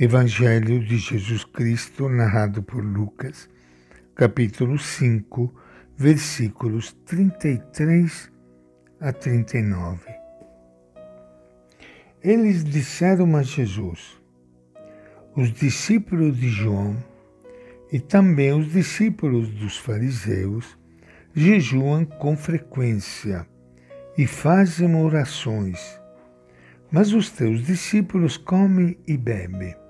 Evangelho de Jesus Cristo, narrado por Lucas, capítulo 5, versículos 33 a 39. Eles disseram a Jesus: Os discípulos de João e também os discípulos dos fariseus jejuam com frequência e fazem orações, mas os teus discípulos comem e bebem.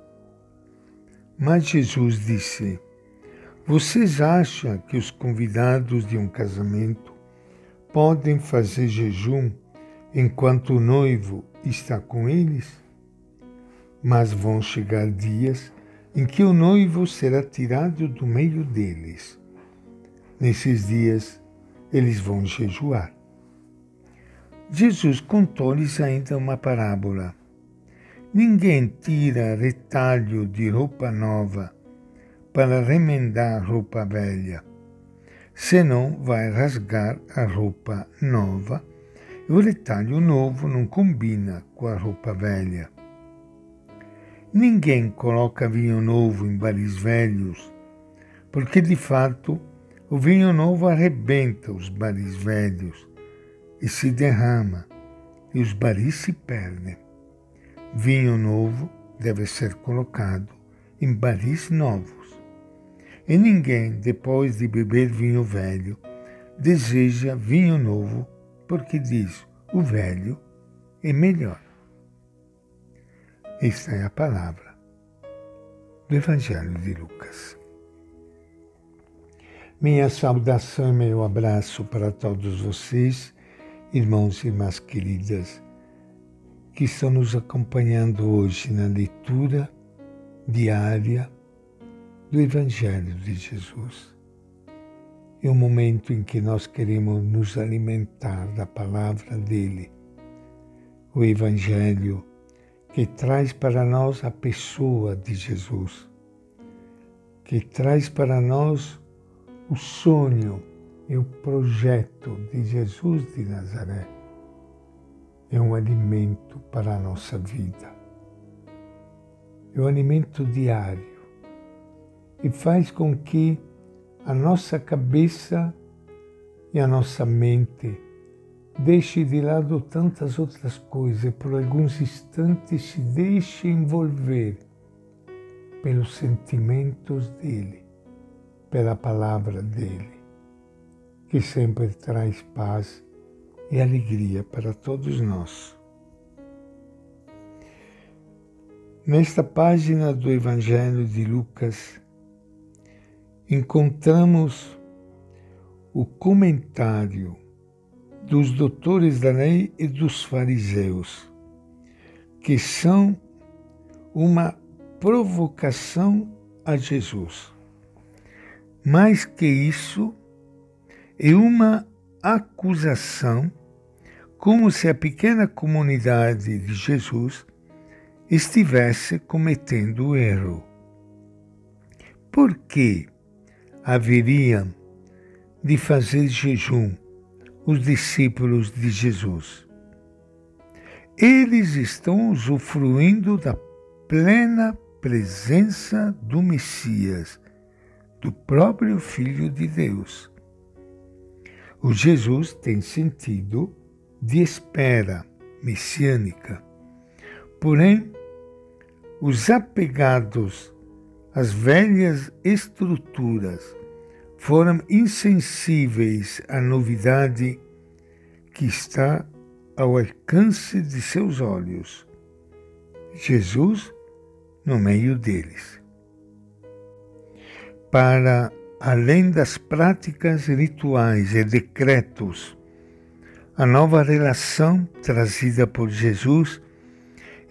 Mas Jesus disse: Vocês acham que os convidados de um casamento podem fazer jejum enquanto o noivo está com eles? Mas vão chegar dias em que o noivo será tirado do meio deles. Nesses dias, eles vão jejuar. Jesus contou-lhes ainda uma parábola. Ninguém tira retalho de roupa nova para remendar roupa velha, senão vai rasgar a roupa nova e o retalho novo não combina com a roupa velha. Ninguém coloca vinho novo em baris velhos, porque de fato o vinho novo arrebenta os baris velhos e se derrama, e os baris se perdem. Vinho novo deve ser colocado em baris novos. E ninguém, depois de beber vinho velho, deseja vinho novo, porque diz: o velho é melhor. Esta é a palavra do Evangelho de Lucas. Minha saudação e meu abraço para todos vocês, irmãos e irmãs queridas que estão nos acompanhando hoje na leitura diária do Evangelho de Jesus. É um momento em que nós queremos nos alimentar da palavra dele. O Evangelho que traz para nós a pessoa de Jesus, que traz para nós o sonho e o projeto de Jesus de Nazaré é um alimento para a nossa vida. É um alimento diário e faz com que a nossa cabeça e a nossa mente deixe de lado tantas outras coisas por alguns instantes se deixe envolver pelos sentimentos dele, pela palavra dele, que sempre traz paz e alegria para todos nós. Nesta página do Evangelho de Lucas, encontramos o comentário dos doutores da lei e dos fariseus, que são uma provocação a Jesus. Mais que isso, é uma acusação como se a pequena comunidade de Jesus estivesse cometendo erro. Por que haveriam de fazer jejum os discípulos de Jesus? Eles estão usufruindo da plena presença do Messias, do próprio Filho de Deus. O Jesus tem sentido de espera messiânica. Porém, os apegados às velhas estruturas foram insensíveis à novidade que está ao alcance de seus olhos. Jesus no meio deles. Para além das práticas rituais e decretos a nova relação trazida por Jesus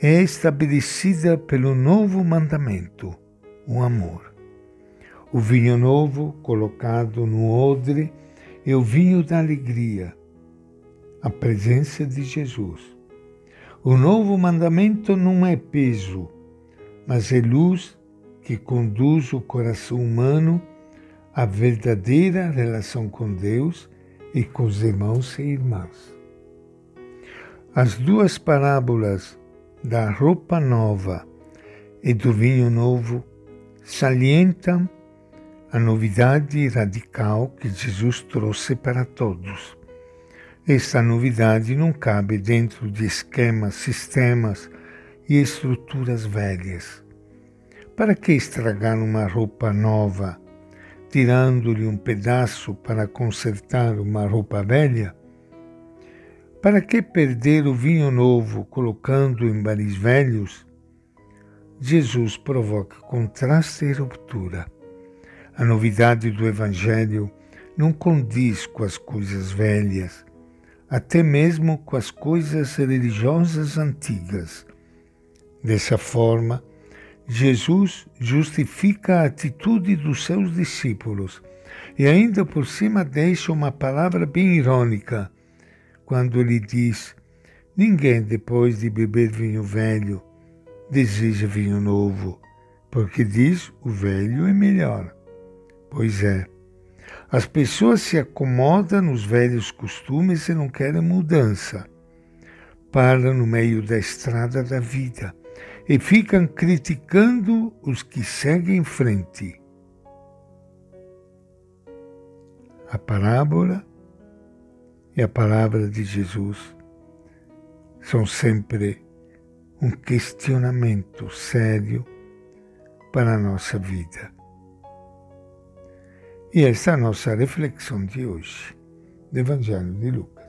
é estabelecida pelo novo mandamento, o amor. O vinho novo colocado no odre é o vinho da alegria, a presença de Jesus. O novo mandamento não é peso, mas é luz que conduz o coração humano à verdadeira relação com Deus e com os irmãos e irmãs. As duas parábolas da roupa nova e do vinho novo salientam a novidade radical que Jesus trouxe para todos. Esta novidade não cabe dentro de esquemas, sistemas e estruturas velhas. Para que estragar uma roupa nova, tirando-lhe um pedaço para consertar uma roupa velha? Para que perder o vinho novo colocando em baris velhos? Jesus provoca contraste e ruptura. A novidade do Evangelho não condiz com as coisas velhas, até mesmo com as coisas religiosas antigas. Dessa forma, Jesus justifica a atitude dos seus discípulos e ainda por cima deixa uma palavra bem irônica quando lhe diz: Ninguém depois de beber vinho velho deseja vinho novo, porque diz o velho é melhor. Pois é, as pessoas se acomodam nos velhos costumes e não querem mudança. Param no meio da estrada da vida e ficam criticando os que seguem em frente. A parábola e a palavra de Jesus são sempre um questionamento sério para a nossa vida. E essa é a nossa reflexão de hoje, do Evangelho de Lucas.